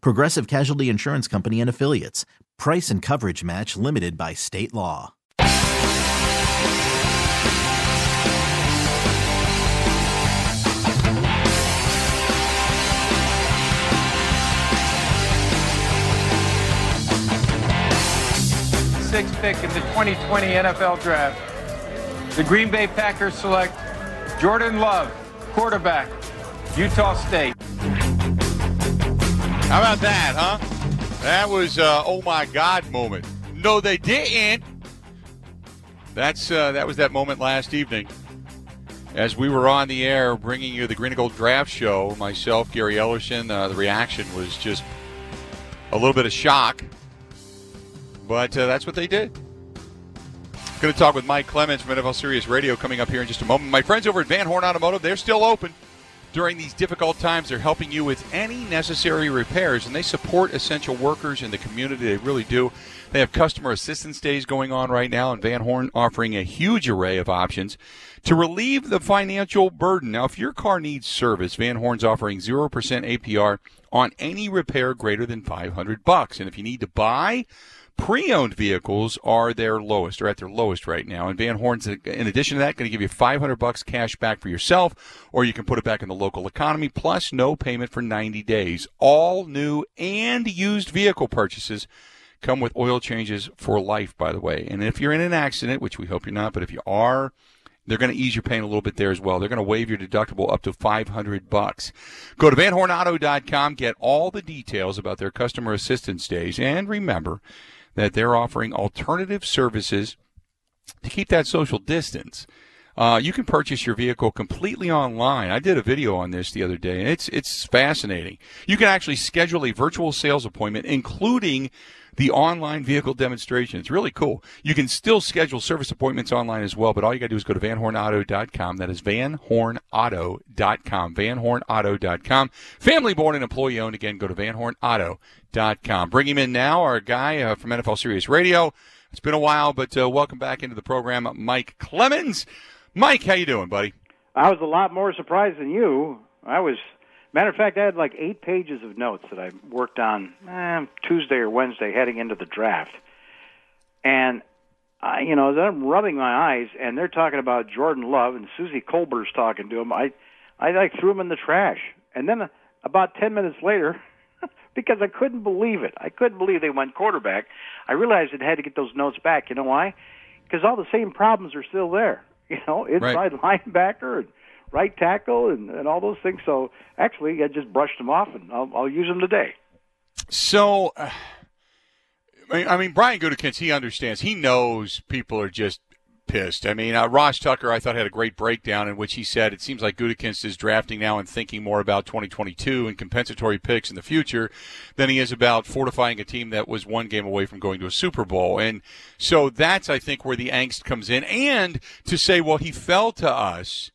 Progressive Casualty Insurance Company and Affiliates. Price and coverage match limited by state law. Sixth pick in the 2020 NFL Draft. The Green Bay Packers select Jordan Love, quarterback, Utah State. How about that, huh? That was uh, oh my god moment. No, they didn't. That's uh, that was that moment last evening as we were on the air bringing you the Green and Gold Draft Show. Myself, Gary Ellerson. Uh, the reaction was just a little bit of shock, but uh, that's what they did. Going to talk with Mike Clemens from NFL Sirius Radio coming up here in just a moment. My friends over at Van Horn Automotive, they're still open during these difficult times. They're helping you with any necessary repairs, and they support essential workers in the community. They really do. They have customer assistance days going on right now, and Van Horn offering a huge array of options to relieve the financial burden. Now, if your car needs service, Van Horn's offering 0% APR on any repair greater than 500 bucks. And if you need to buy, Pre-owned vehicles are their lowest, or at their lowest right now. And Van Horn's, in addition to that, going to give you 500 bucks cash back for yourself, or you can put it back in the local economy, plus no payment for 90 days. All new and used vehicle purchases come with oil changes for life, by the way. And if you're in an accident, which we hope you're not, but if you are, they're going to ease your pain a little bit there as well. They're going to waive your deductible up to 500 bucks. Go to vanhornauto.com, get all the details about their customer assistance days, and remember, that they're offering alternative services to keep that social distance. Uh, you can purchase your vehicle completely online. I did a video on this the other day, and it's it's fascinating. You can actually schedule a virtual sales appointment, including the online vehicle demonstration. It's really cool. You can still schedule service appointments online as well, but all you got to do is go to vanhornauto.com. That is vanhornauto.com. Vanhornauto.com. Family born and employee owned. Again, go to vanhornauto.com. Bring him in now, our guy uh, from NFL Sirius Radio. It's been a while, but uh, welcome back into the program, Mike Clemens. Mike, how you doing, buddy? I was a lot more surprised than you. I was Matter of fact, I had like eight pages of notes that I worked on eh, Tuesday or Wednesday heading into the draft. And, I, you know, I'm rubbing my eyes and they're talking about Jordan Love and Suzy Kolber's talking to him, I, I like threw them in the trash. And then uh, about 10 minutes later, because I couldn't believe it, I couldn't believe they went quarterback, I realized I had to get those notes back. You know why? Because all the same problems are still there. You know, inside right. linebacker and right tackle and, and all those things. So actually, I just brushed them off, and I'll, I'll use them today. So, uh, I mean, Brian Gutekunst, he understands. He knows people are just pissed. I mean, uh, Ross Tucker, I thought had a great breakdown in which he said it seems like Gutekunst is drafting now and thinking more about 2022 and compensatory picks in the future than he is about fortifying a team that was one game away from going to a Super Bowl. And so that's, I think, where the angst comes in. And to say, well, he fell to us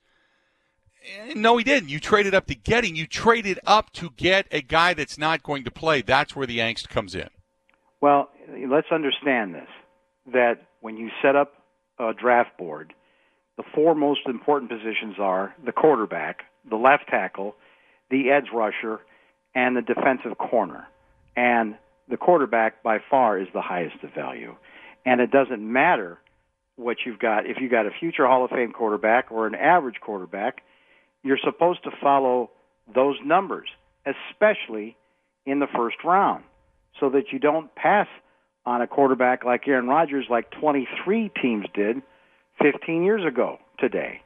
no, he didn't. You traded up to get him. You traded up to get a guy that's not going to play. That's where the angst comes in. Well, let's understand this that when you set up a draft board, the four most important positions are the quarterback, the left tackle, the edge rusher, and the defensive corner. And the quarterback by far is the highest of value. And it doesn't matter what you've got. If you've got a future Hall of Fame quarterback or an average quarterback, you're supposed to follow those numbers, especially in the first round, so that you don't pass on a quarterback like Aaron Rodgers, like 23 teams did 15 years ago today.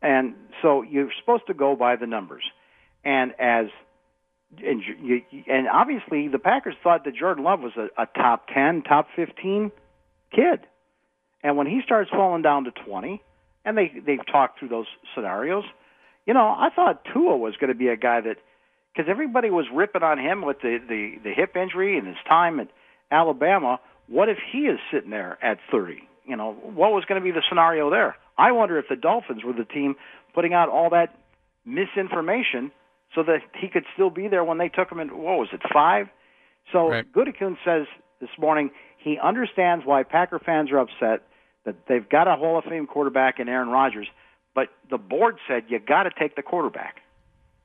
And so you're supposed to go by the numbers. And as and you, and obviously the Packers thought that Jordan Love was a, a top 10, top 15 kid. And when he starts falling down to 20, and they they've talked through those scenarios, you know, I thought Tua was going to be a guy that because everybody was ripping on him with the, the the hip injury and his time at Alabama. What if he is sitting there at 30? You know, what was going to be the scenario there? I wonder if the Dolphins were the team putting out all that misinformation so that he could still be there when they took him in. What was it, five? So Right. Says this morning he understands why Packer fans are upset that they've got a Hall of Fame quarterback in Aaron Rodgers, but the board said you got to take the quarterback.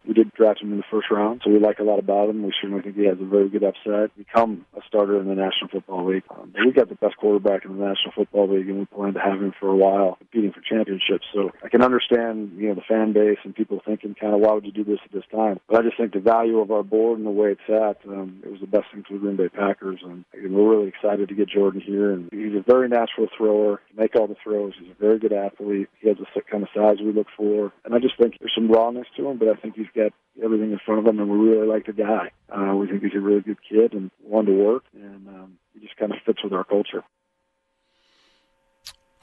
We did draft him in the first round, so we like a lot about him. We certainly think he has a very good upside. Become a starter in the National Football League. Um, but we got the best quarterback in the National Football League, and we plan to have him for a while, competing for championships. So I can understand, you know, the fan base and people thinking, kind of, why would you do this at this time? But I just think the value of our board and the way it's at, um, it was the best thing for the Green Bay Packers, and, and we're really excited to get Jordan here. And he's a very natural thrower, make all the throws. He's a very good athlete. He has the kind of size we look for, and I just think there's some rawness to him, but I think he's got everything in front of him, and we really like the guy. Uh, we think he's a really good kid and one to work, and um, he just kind of fits with our culture.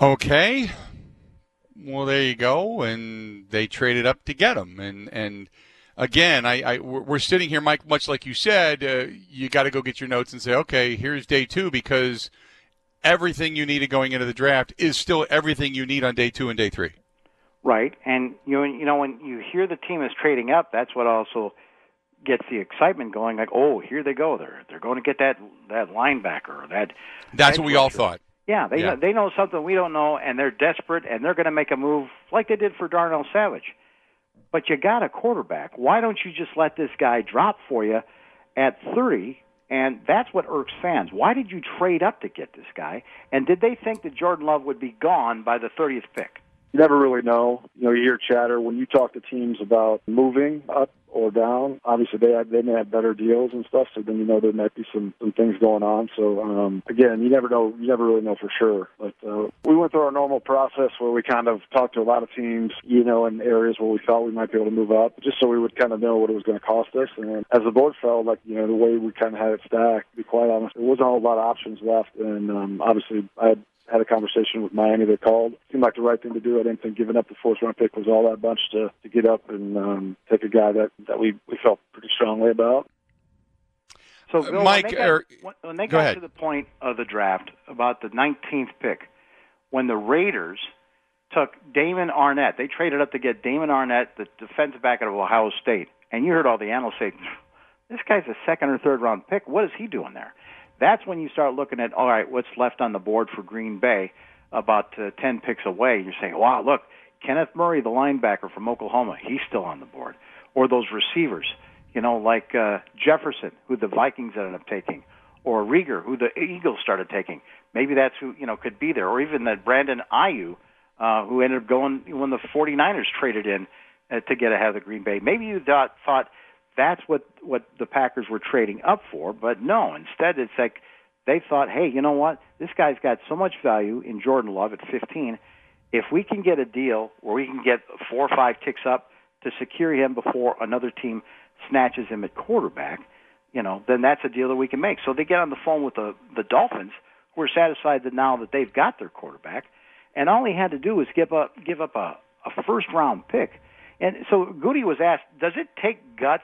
Okay. Well, there you go. And they traded up to get him. And and again, I, I we're sitting here, Mike. Much like you said, uh, you got to go get your notes and say, okay, here's day two because everything you needed going into the draft is still everything you need on day two and day three. Right, and you know, you know when you hear the team is trading up, that's what also gets the excitement going. Like, oh, here they go. They're they're going to get that that linebacker or that. That's what we all thought. Yeah, they Yeah. they know something we don't know, and they're desperate, and they're going to make a move like they did for Darnell Savage. But you got a quarterback. Why don't you just let this guy drop for you at 30? And that's what irks fans. Why did you trade up to get this guy? And did they think that Jordan Love would be gone by the 30th pick? You never really know. You know, you hear chatter when you talk to teams about moving up or down. Obviously, they have, they may have better deals and stuff. So then you know there might be some some things going on. So um, again, you never know. You never really know for sure. But uh, we went through our normal process where we kind of talked to a lot of teams, you know, in areas where we thought we might be able to move up, just so we would kind of know what it was going to cost us. And then as the board fell, like you know, the way we kind of had it stacked, to be quite honest, there wasn't a whole lot of options left. And um, obviously, I had had a conversation with Miami. They called. Seemed like the right thing to do. I didn't think giving up the fourth round pick was all that much to, to get up and um, take a guy that, that we, we felt pretty strongly about. So, Uh, Mike, when they got, when, when they go got ahead. to the point of the draft, about the 19th pick, when the Raiders took Damon Arnette, they traded up to get Damon Arnette, the defensive back out of Ohio State, and you heard all the analysts say, "This guy's a second or third round pick. What is he doing there?" That's when you start looking at, all right, what's left on the board for Green Bay, about uh, 10 picks away. You're saying, wow, look, Kenneth Murray, the linebacker from Oklahoma, he's still on the board, or those receivers you know, like uh, Jefferson, who the Vikings ended up taking, or Reagor, who the Eagles started taking. Maybe that's who you know could be there, or even that Brandon Aiyuk, uh, who ended up going when the 49ers traded in uh, to get ahead of the Green Bay. Maybe you thought, thought that's what what the Packers were trading up for, but no. Instead, it's like they thought, hey, you know what? This guy's got so much value in Jordan Love at 15. If we can get a deal where we can get four or five ticks up to secure him before another team snatches him at quarterback, you know, then that's a deal that we can make. So they get on the phone with the the Dolphins, who are satisfied that now that they've got their quarterback, and all he had to do was give up give up a, a first round pick. And so Goody was asked, does it take guts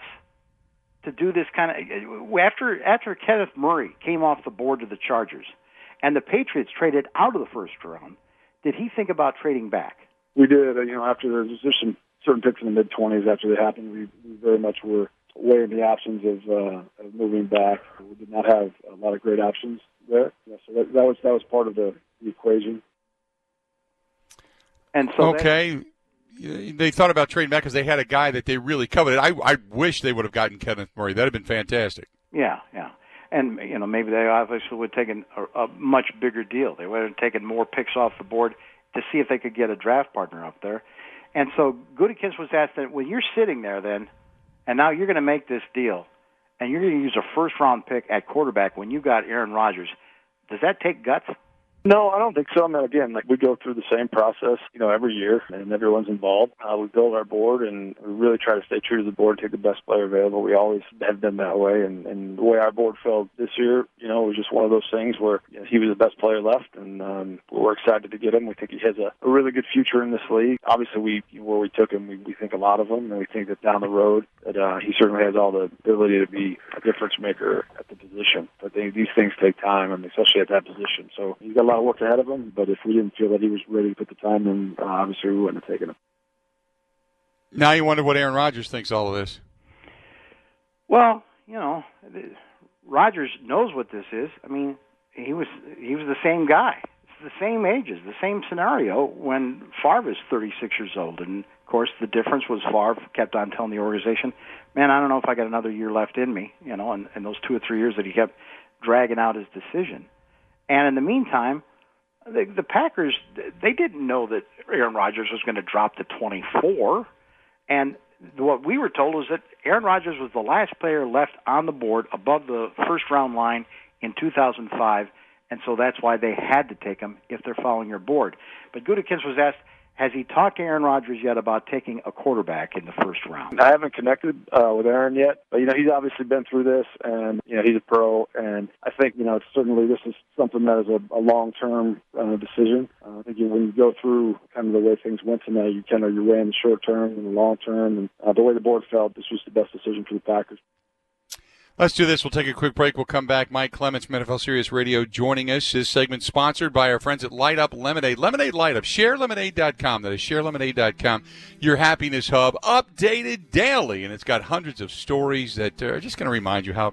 to do this kind of after after Kenneth Murray came off the board to the Chargers, and the Patriots traded out of the first round? Did he think about trading back? We did, uh, you know, after there's just some certain picks in the mid 20s after they happened, we, we very much were weighing the options of, uh, of moving back. We did not have a lot of great options there, yeah, so that, that was that was part of the, the equation. And so then- okay. They thought about trading back because they had a guy that they really coveted. I, I wish they would have gotten Kenneth Murray. That'd have been fantastic. Yeah, yeah. And you know, maybe they obviously would have taken a, a much bigger deal. They would have taken more picks off the board to see if they could get a draft partner up there. And so Gutekunst was asked that when you're sitting there then, and now you're going to make this deal, and you're going to use a first round pick at quarterback when you got Aaron Rodgers, Does that take guts? No, I don't think so. I mean, again, like we go through the same process, you know, every year, and everyone's involved. Uh, we build our board, and we really try to stay true to the board, take the best player available. We always have been that way, and, and the way our board felt this year, you know, was just one of those things where you know, he was the best player left, and um, we're excited to get him. We think he has a, a really good future in this league. Obviously, we where we took him, we, we think a lot of him, and we think that down the road that uh, he certainly has all the ability to be a difference maker at the position. But they, these things take time, and especially at that position. So he's got lot of work ahead of him. But if we didn't feel that he was ready to put the time in, uh, obviously we wouldn't have taken him. Now you wonder what Aaron Rodgers thinks all of this. Well, you know, Rodgers knows what this is. I mean, he was he was the same guy. It's the same ages, the same scenario when Favre is 36 years old, and of course the difference was Favre kept on telling the organization, "Man, I don't know if I got another year left in me." You know, and, and those two or three years that he kept dragging out his decision. And in the meantime, the, the Packers they didn't know that Aaron Rodgers was going to drop to 24, and what we were told was that Aaron Rodgers was the last player left on the board above the first round line in 2005, and so that's why they had to take him if they're following your board. But Gutekunst was asked, has he talked to Aaron Rodgers yet about taking a quarterback in the first round? I haven't connected uh, with Aaron yet, but you know he's obviously been through this, and you know he's a pro, and I think you know it's certainly this is something that is a, a long-term uh, decision. Uh, I think you, when you go through kind of the way things went tonight, you kind of you weigh in the short term and the long term, and uh, the way the board felt, this was the best decision for the Packers. Let's do this. We'll take a quick break. We'll come back. Mike Clemens, NFL Sirius Radio, joining us. This segment sponsored by our friends at Light Up Lemonade. Lemonade Light Up. ShareLemonade.com. That is ShareLemonade.com. Your happiness hub, updated daily, and it's got hundreds of stories that are just going to remind you how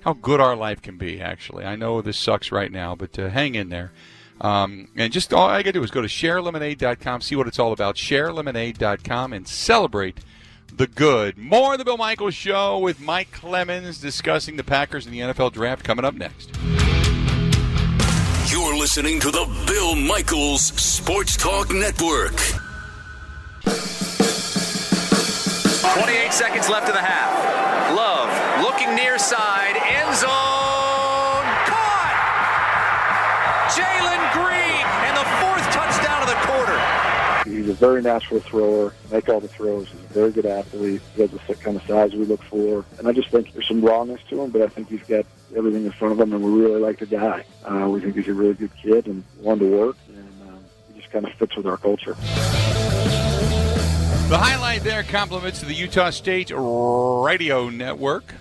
how good our life can be. Actually, I know this sucks right now, but uh, hang in there. Um, and just all I got to do is go to ShareLemonade.com, see what it's all about. ShareLemonade.com, and celebrate the good. More of the Bill Michaels Show with Mike Clemens discussing the Packers and the NFL Draft coming up next. You're listening to the Bill Michaels Sports Talk Network. 28 seconds left in the half. Love looking near side, end zone. Very natural thrower, make all the throws. He's a very good athlete. He has the kind of size we look for. And I just think there's some rawness to him, but I think he's got everything in front of him, and we really like the guy. Uh, we think he's a really good kid and one to work, and um, he just kind of fits with our culture. The highlight there compliments the Utah State Radio Network.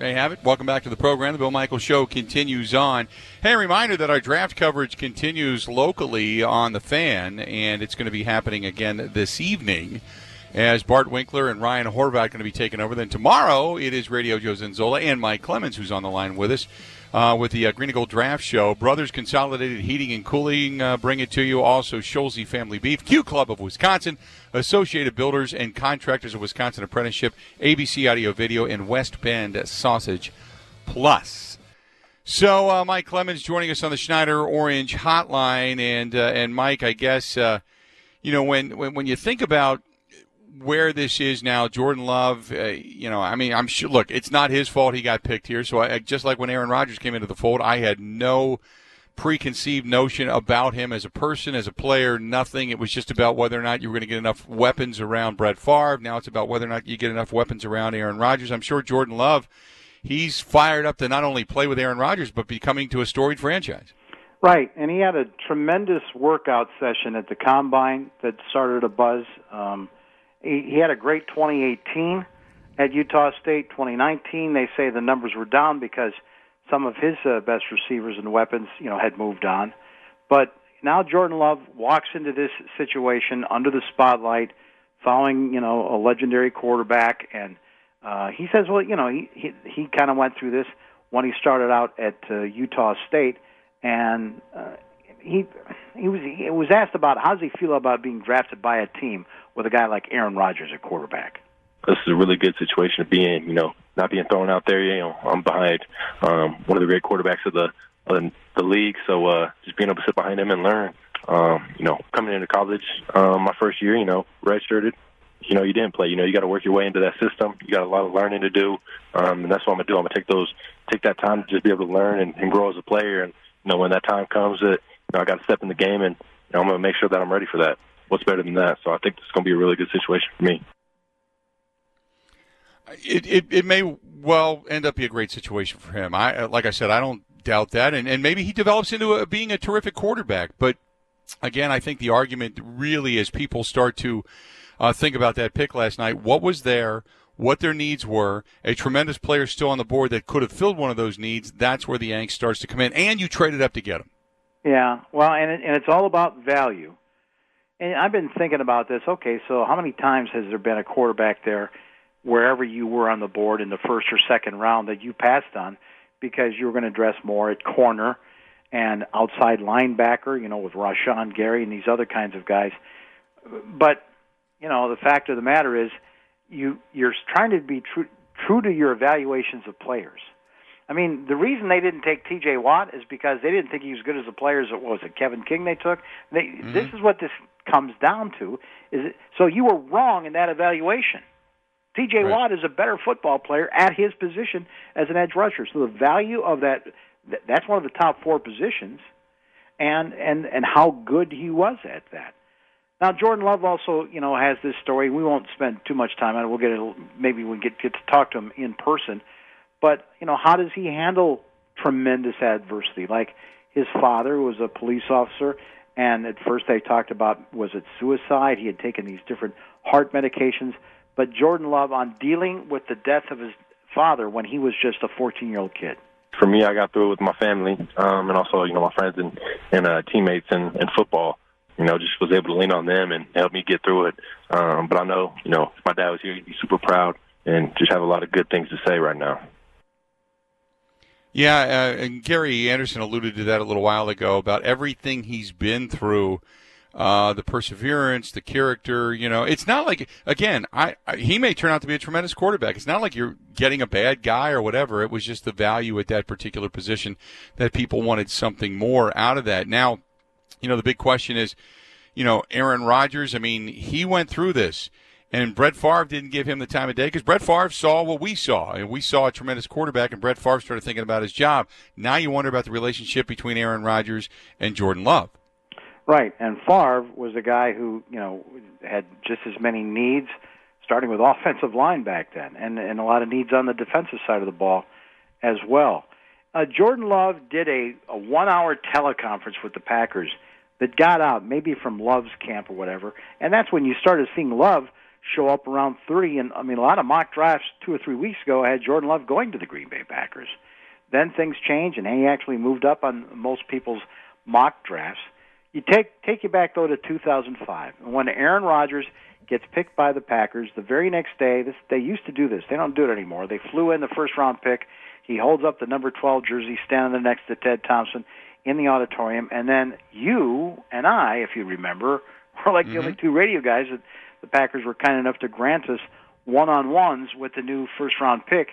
May have it. Welcome back to the program. The Bill Michaels Show continues on. Hey, reminder that our draft coverage continues locally on the fan, and it's going to be happening again this evening as Bart Winkler and Ryan Horvat going to be taking over. Then tomorrow it is Radio Joe Zenzola and Mike Clemens who's on the line with us. Uh, with the uh, Green and Gold Draft Show. Brothers Consolidated Heating and Cooling uh, bring it to you. Also, Scholze Family Beef, Q Club of Wisconsin, Associated Builders and Contractors of Wisconsin Apprenticeship, ABC Audio Video, and West Bend Sausage Plus. So, uh, Mike Clemens joining us on the Schneider Orange Hotline, and uh, and Mike, I guess uh, you know when, when when you think about where this is now, Jordan Love, uh, you know, I mean, I'm sure, look, it's not his fault he got picked here. So I, just like when Aaron Rodgers came into the fold, I had no preconceived notion about him as a person, as a player, nothing. It was just about whether or not you were going to get enough weapons around Brett Favre. Now it's about whether or not you get enough weapons around Aaron Rodgers. I'm sure Jordan Love, he's fired up to not only play with Aaron Rodgers, but becoming to a storied franchise. Right, and he had a tremendous workout session at the combine that started a buzz. Um, he, he had a great 2018 at Utah State. 2019, they say the numbers were down because some of his uh, best receivers and weapons, you know, had moved on. But now Jordan Love walks into this situation under the spotlight, following you know a legendary quarterback, and uh, he says, well, you know, he he, he kind of went through this when he started out at uh, Utah State, and uh, he he was he was asked about how does he feel about being drafted by a team with a guy like Aaron Rodgers at quarterback. This is a really good situation to be in. You know, not being thrown out there. You know, I'm behind um, one of the great quarterbacks of the of the league, so uh, just being able to sit behind him and learn. Um, you know, coming into college, um, my first year, you know, redshirted. You know, you didn't play. You know, you got to work your way into that system. You got a lot of learning to do, um, and that's what I'm gonna do. I'm gonna take those, take that time to just be able to learn and, and grow as a player, and you know, when that time comes, that you know, I got to step in the game, and you know, I'm to make sure that I'm ready for that. What's better than that? So I think it's going to be a really good situation for me. It, it, it may well end up be a great situation for him. I like I said, I don't doubt that, and, and maybe he develops into a, being a terrific quarterback. But again, I think the argument really, as people start to uh, think about that pick last night, what was there, what their needs were, a tremendous player still on the board that could have filled one of those needs. That's where the angst starts to come in, and you traded up to get him. Yeah, well, and it, and it's all about value. And I've been thinking about this. Okay, so how many times has there been a quarterback there, wherever you were on the board in the first or second round, that you passed on because you were going to dress more at corner and outside linebacker, you know, with Rashan Gary and these other kinds of guys. But you know, the fact of the matter is, you you're trying to be true true to your evaluations of players. I mean, the reason they didn't take T.J. Watt is because they didn't think he was good as a player as it was. It Kevin King they took. They, mm-hmm. This is what this comes down to. Is it, so you were wrong in that evaluation. T.J. Right. Watt is a better football player at his position as an edge rusher. So the value of that that's one of the top four positions, and and and how good he was at that. Now Jordan Love also, you know, has this story. We won't spend too much time on it. We'll get it. Maybe we get get to talk to him in person but you know, how does he handle tremendous adversity? Like his father was a police officer, and at first they talked about was it suicide? He had taken these different heart medications. But Jordan Love on dealing with the death of his father when he was just a 14-year-old kid. For me, I got through it with my family, um, and also you know my friends and and uh, teammates in, in football you know, just was able to lean on them and help me get through it. Um, but I know, you know, if my dad was here, he'd be super proud and just have a lot of good things to say right now. Yeah, uh, and Gary Anderson alluded to that a little while ago about everything he's been through, uh, the perseverance, the character. You know, it's not like again, I, I, he may turn out to be a tremendous quarterback. It's not like you're getting a bad guy or whatever. It was just the value at that particular position that people wanted something more out of that. Now, you know, the big question is, you know, Aaron Rodgers. I mean, he went through this. And Brett Favre didn't give him the time of day because Brett Favre saw what we saw. And we saw a tremendous quarterback, and Brett Favre started thinking about his job. Now you wonder about the relationship between Aaron Rodgers and Jordan Love. Right. And Favre was a guy who, you know, had just as many needs, starting with offensive line back then, and, and a lot of needs on the defensive side of the ball as well. Uh, Jordan Love did a, a one hour teleconference with the Packers that got out, maybe from Love's camp or whatever. And that's when you started seeing Love – show up around 30. And I mean, a lot of mock drafts two or three weeks ago had Jordan Love going to the Green Bay Packers. Then things changed, and he actually moved up on most people's mock drafts. You take take you back though to 2005 when Aaron Rodgers gets picked by the Packers. The very next day, this they used to do this. They don't do it anymore. They flew in the first round pick. He holds up the number 12 jersey, standing next to Ted Thompson in the auditorium, and then you and I, if you remember, were like mm-hmm. the only two radio guys that the Packers were kind enough to grant us one-on-ones with the new first-round pick.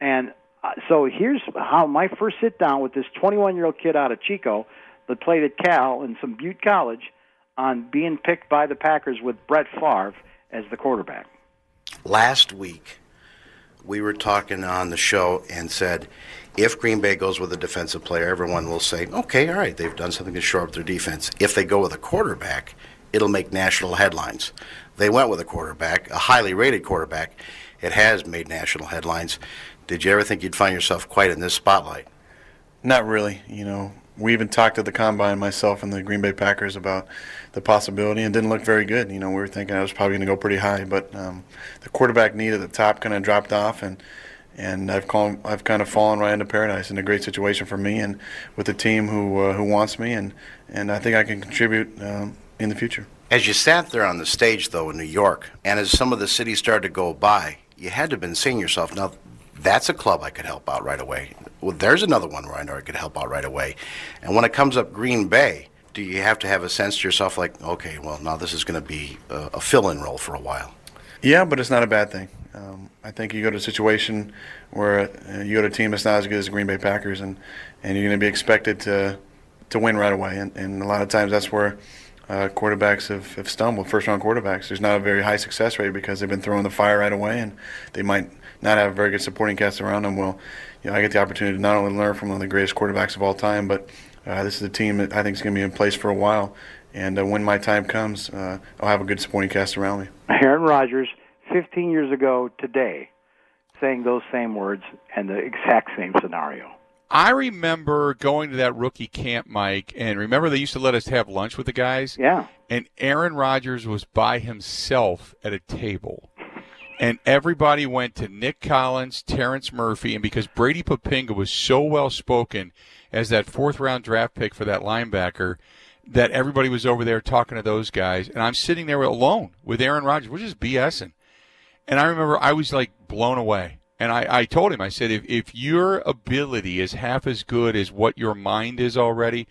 And uh, so here's how my first sit down with this 21-year-old kid out of Chico that played at Cal and some Butte College on being picked by the Packers with Brett Favre as the quarterback. Last week, we were talking on the show and said, if Green Bay goes with a defensive player, everyone will say, okay, all right, they've done something to shore up their defense. If they go with a quarterback, it'll make national headlines. They went with a quarterback, a highly rated quarterback. It has made national headlines. Did you ever think you'd find yourself quite in this spotlight? Not really. You know, we even talked at the combine, myself and the Green Bay Packers, about the possibility, and didn't look very good. You know, we were thinking I was probably going to go pretty high, but um, the quarterback need at the top kind of dropped off, and and I've called, I've kind of fallen right into paradise in a great situation for me and with a team who uh, who wants me, and and I think I can contribute um, in the future. As you sat there on the stage, though, in New York, and as some of the cities started to go by, you had to have been seeing yourself, now, that's a club I could help out right away. Well, there's another one where I know I could help out right away. And when it comes up Green Bay, do you have to have a sense to yourself like, okay, well, now this is going to be a, a fill in role for a while? Yeah, but it's not a bad thing. Um, I think you go to a situation where uh, you go to a team that's not as good as the Green Bay Packers, and, and you're going to be expected to to win right away. And, and a lot of times that's where uh, quarterbacks have, have stumbled, first round quarterbacks. There's not a very high success rate because they've been throwing the fire right away and they might not have a very good supporting cast around him. Well, you know, I get the opportunity to not only learn from one of the greatest quarterbacks of all time, but uh, this is a team that I think is going to be in place for a while. And uh, when my time comes, uh, I'll have a good supporting cast around me. Aaron Rodgers, 15 years ago today, saying those same words and the exact same scenario. I remember going to that rookie camp, Mike, and remember they used to let us have lunch with the guys? Yeah. And Aaron Rodgers was by himself at a table. And everybody went to Nick Collins, Terrence Murphy, and because Brady Poppinga was so well spoken as that fourth round draft pick for that linebacker, that everybody was over there talking to those guys. And I'm sitting there alone with Aaron Rodgers. We're just BSing. And I remember I was like blown away. And I, I told him, I said, if, if your ability is half as good as what your mind is already,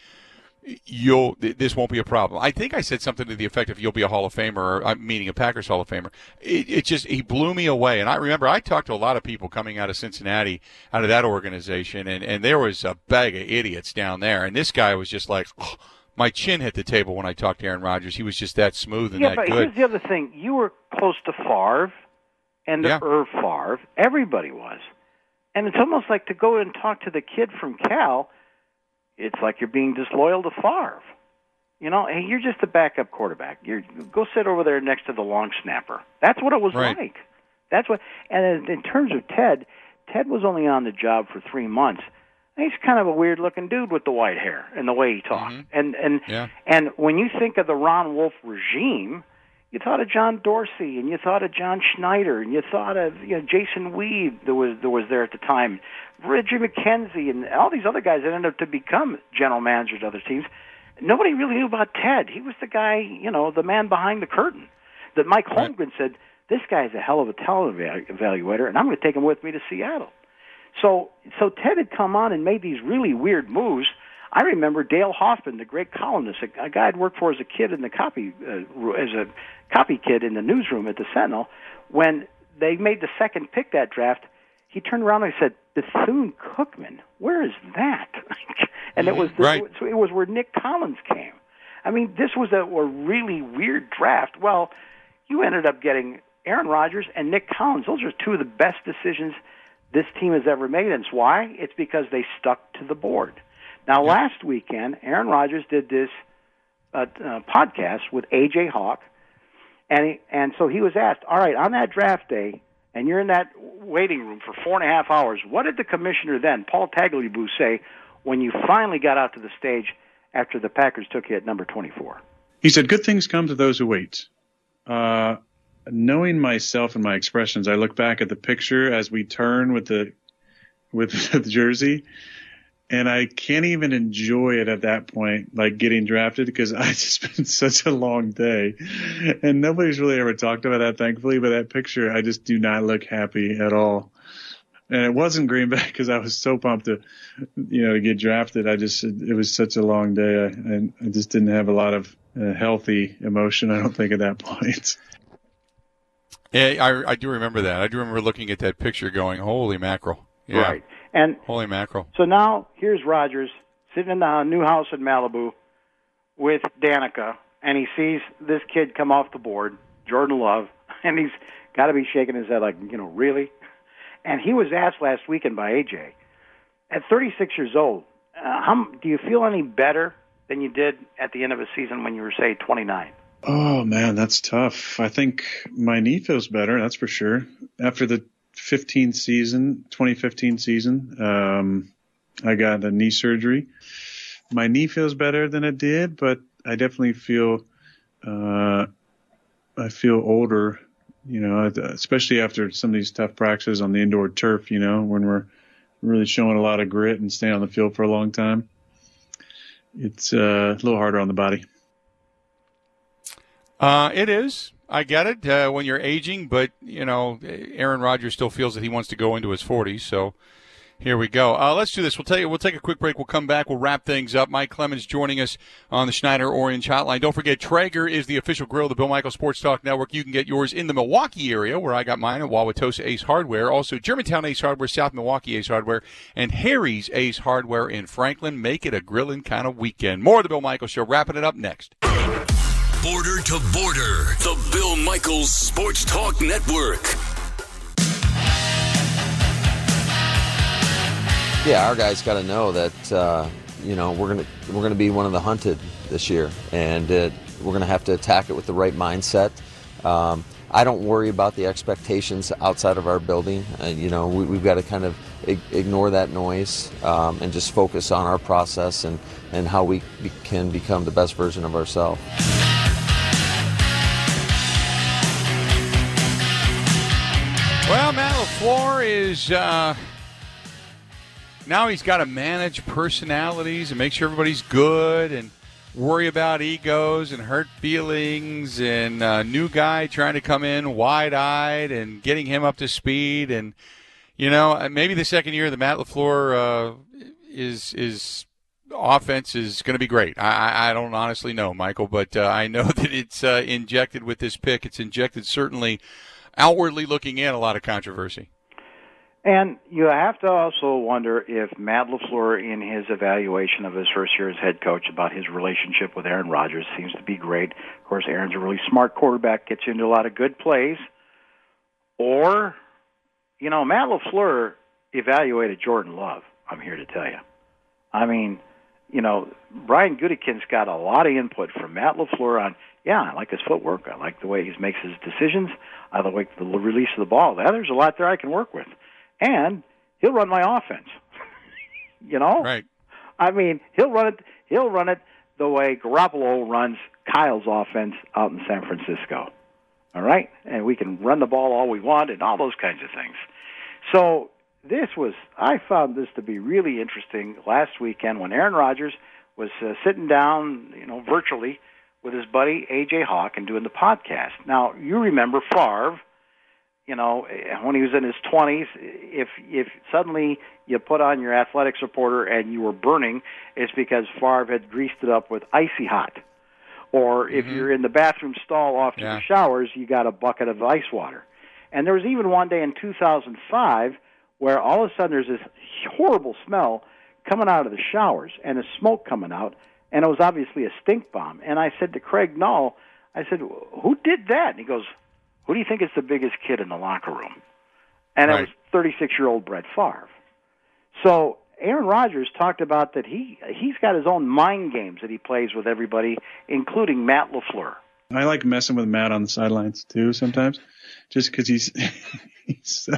you'll this won't be a problem. I think I said something to the effect of you'll be a Hall of Famer, or I'm meaning a Packers Hall of Famer. It, it, just he blew me away. And I remember I talked to a lot of people coming out of Cincinnati, out of that organization, and and there was a bag of idiots down there, and this guy was just like. Oh, my chin hit the table when I talked to Aaron Rodgers. He was just that smooth and yeah, that but good. here's the other thing: you were close to Favre, and the Yeah. Irv Favre. Everybody was, and it's almost like to go and talk to the kid from Cal. It's like you're being disloyal to Favre. You know, hey, you're just a backup quarterback. You're go sit over there next to the long snapper. That's what it was Right. like. That's what. And in in terms of Ted, Ted was only on the job for three months. He's kind of a weird looking dude with the white hair and the way he talked. Mm-hmm. And and Yeah. and when you think of the Ron Wolf regime, you thought of John Dorsey and you thought of John Schneider and you thought of you know Jason Weed that was that was there at the time, Reggie McKenzie and all these other guys that ended up to become general managers of other teams. Nobody really knew about Ted. He was the guy, you know, the man behind the curtain. That Mike Holmgren said, "This guy's a hell of a talent evaluator, and I'm going to take him with me to Seattle." So, so Ted had come on and made these really weird moves. I remember Dale Hoffman, the great columnist, a, a guy I'd worked for as a kid in the copy, uh, as a copy kid in the newsroom at the Sentinel. When they made the second pick that draft, he turned around and said, "Bethune Cookman, where is that?" and it was the, Right. so it was where Nick Collins came. I mean, this was a, a really weird draft. Well, you ended up getting Aaron Rodgers and Nick Collins. Those are two of the best decisions this team has ever made. And it's why? It's because they stuck to the board. Now, last weekend, Aaron Rodgers did this uh, uh, podcast with AJ Hawk, and he, and so he was asked, "All right, on that draft day, and you're in that waiting room for four and a half hours. What did the commissioner then, Paul Tagliabue, say when you finally got out to the stage after the Packers took you at number 24?" He said, "Good things come to those who wait." Uh, knowing myself and my expressions, I look back at the picture as we turn with the with the jersey, and I can't even enjoy it at that point, like getting drafted, because I just been such a long day, and nobody's really ever talked about that, thankfully. But that picture, I just do not look happy at all. And it wasn't Green Bay because I was so pumped to, you know, to get drafted. I just it was such a long day, I, and I just didn't have a lot of uh, healthy emotion. I don't think at that point. Yeah, I, I do remember that. I do remember looking at that picture going, holy mackerel. Yeah. Right. And Holy mackerel. So now here's Rodgers sitting in the new house in Malibu with Danica, and he sees this kid come off the board, Jordan Love, and he's got to be shaking his head like, you know, really? And he was asked last weekend by AJ, at 36 years old, uh, how, do you feel any better than you did at the end of a season when you were, say, 29? Oh man, that's tough. I think my knee feels better. That's for sure. After the 15 season, 2015 season, um, I got a knee surgery. My knee feels better than it did, but I definitely feel, uh, I feel older, you know, especially after some of these tough practices on the indoor turf, you know, when we're really showing a lot of grit and staying on the field for a long time. It's uh, a little harder on the body. Uh, it is. I get it uh, when you're aging, but you know, Aaron Rodgers still feels that he wants to go into his 40s. So here we go. Uh, let's do this. We'll tell you. We'll take a quick break. We'll come back. We'll wrap things up. Mike Clemens joining us on the Schneider Orange Hotline. Don't forget, Traeger is the official grill of the Bill Michael Sports Talk Network. You can get yours in the Milwaukee area, where I got mine at Wauwatosa Ace Hardware. Also, Germantown Ace Hardware, South Milwaukee Ace Hardware, and Harry's Ace Hardware in Franklin. Make it a grilling kind of weekend. More of the Bill Michael Show. Wrapping it up next. Border to border, the Bill Michaels Sports Talk Network. yeah, our guys got to know that uh, you know we're gonna we're gonna be one of the hunted this year, and we're gonna have to attack it with the right mindset. Um, I don't worry about the expectations outside of our building. Uh, you know, we, have got to kind of ig- ignore that noise um, and just focus on our process and, and how we be- can become the best version of ourselves. LaFleur is uh, now he's got to manage personalities and make sure everybody's good and worry about egos and hurt feelings and a new guy trying to come in wide-eyed and getting him up to speed and you know maybe the second year the Matt LaFleur uh, is is offense is going to be great. I, I don't honestly know, Michael, but uh, I know that it's uh, injected with this pick. It's injected certainly outwardly looking in a lot of controversy. And you have to also wonder if Matt LaFleur, in his evaluation of his first year as head coach about his relationship with Aaron Rodgers, seems to be great. Of course, Aaron's a really smart quarterback, gets you into a lot of good plays. Or, you know, Matt LaFleur evaluated Jordan Love, I'm here to tell you. I mean, you know, Brian Gutekunst's got a lot of input from Matt LaFleur on, yeah, I like his footwork. I like the way he makes his decisions. I like the release of the ball. There's a lot there I can work with and he'll run my offense. you know, right? I mean, he'll run it. He'll run it the way Garoppolo runs Kyle's offense out in San Francisco. All right, and we can run the ball all we want and all those kinds of things. So this was I found this to be really interesting last weekend when Aaron Rodgers was uh, sitting down, you know, virtually with his buddy AJ Hawk and doing the podcast. Now you remember Favre you know, when he was in his 20s, if if suddenly you put on your athletics reporter and you were burning, it's because Favre had greased it up with icy hot. Or if mm-hmm. you're in the bathroom stall off to yeah. the showers, you got a bucket of ice water. And there was even one day in 2005 where all of a sudden there's this horrible smell coming out of the showers and a smoke coming out, and it was obviously a stink bomb. And I said to Craig Nall, I said, "Who did that?" And he goes, who do you think is the biggest kid in the locker room? And right. it was 36 year old Brett Favre. So Aaron Rodgers talked about that he he's got his own mind games that he plays with everybody, including Matt LaFleur. I like messing with Matt on the sidelines too sometimes, just because he's he's,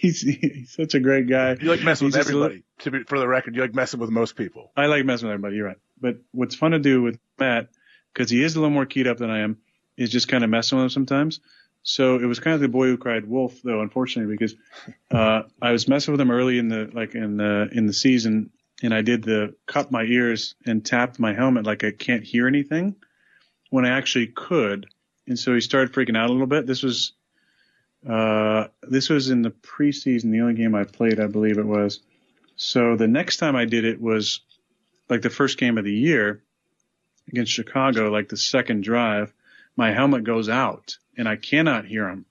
he's he's such a great guy. You like messing he's with everybody. to be, for the record, you like messing with most people. I like messing with everybody. You're right. But what's fun to do with Matt, because he is a little more keyed up than I am, is just kind of messing with him sometimes. So it was kind of the boy who cried wolf, though, unfortunately, because uh, I was messing with him early in the like in the in the season, and I did the cut my ears and tapped my helmet like I can't hear anything when I actually could, and so he started freaking out a little bit. This was uh, this was in the preseason, the only game I played, I believe it was. So the next time I did it was like the first game of the year against Chicago, like the second drive. My helmet goes out and I cannot hear him.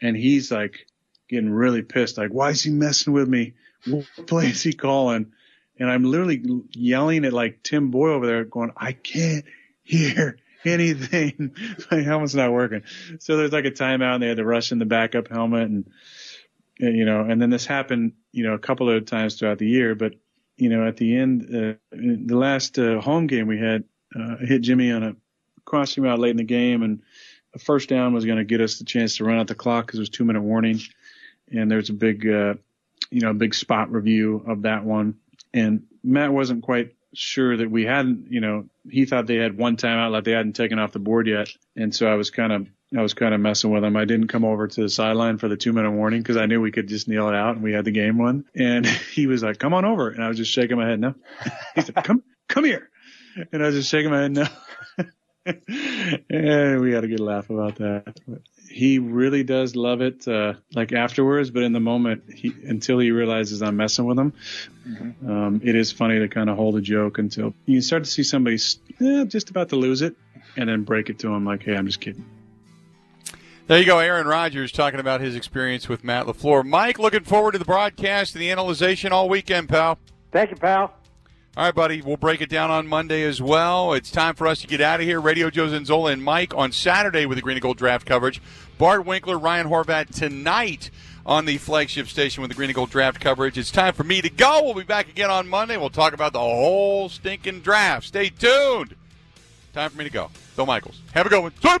And he's like getting really pissed, like, why is he messing with me? What play is he calling? And I'm literally yelling at like Tim Boyle over there going, I can't hear anything. My helmet's not working. So there's like a timeout and they had to rush in the backup helmet and, you know, and then this happened, you know, a couple of times throughout the year, but you know, at the end, uh, the last uh, home game we had, uh, hit Jimmy on a crossing route late in the game and a first down was going to get us the chance to run out the clock because it was two minute warning, and there's a big, uh, you know, big spot review of that one. And Matt wasn't quite sure that we hadn't, you know, he thought they had one timeout like they hadn't taken off the board yet, and so I was kind of I was kind of messing with him. I didn't come over to the sideline for the two minute warning because I knew we could just kneel it out and we had the game won. And he was like, "Come on over," and I was just shaking my head no. He said, "Come, come here," and I was just shaking my head no. and we had a good laugh about that. He really does love it, uh, like afterwards, but in the moment, he, until he realizes I'm messing with him, mm-hmm. um, it is funny to kind of hold a joke until you start to see somebody eh, just about to lose it and then break it to him like, hey, I'm just kidding. There you go, Aaron Rodgers talking about his experience with Matt LaFleur. Mike, looking forward to the broadcast and the analyzation all weekend, pal. Thank you, pal. All right, buddy. We'll break it down on Monday as well. It's time for us to get out of here. Radio Joe Zanzola and Mike on Saturday with the Green and Gold draft coverage. Bart Winkler, Ryan Horvat tonight on the flagship station with the Green and Gold draft coverage. It's time for me to go. We'll be back again on Monday. We'll talk about the whole stinking draft. Stay tuned. Time for me to go. Bill Michaels. Have a good one.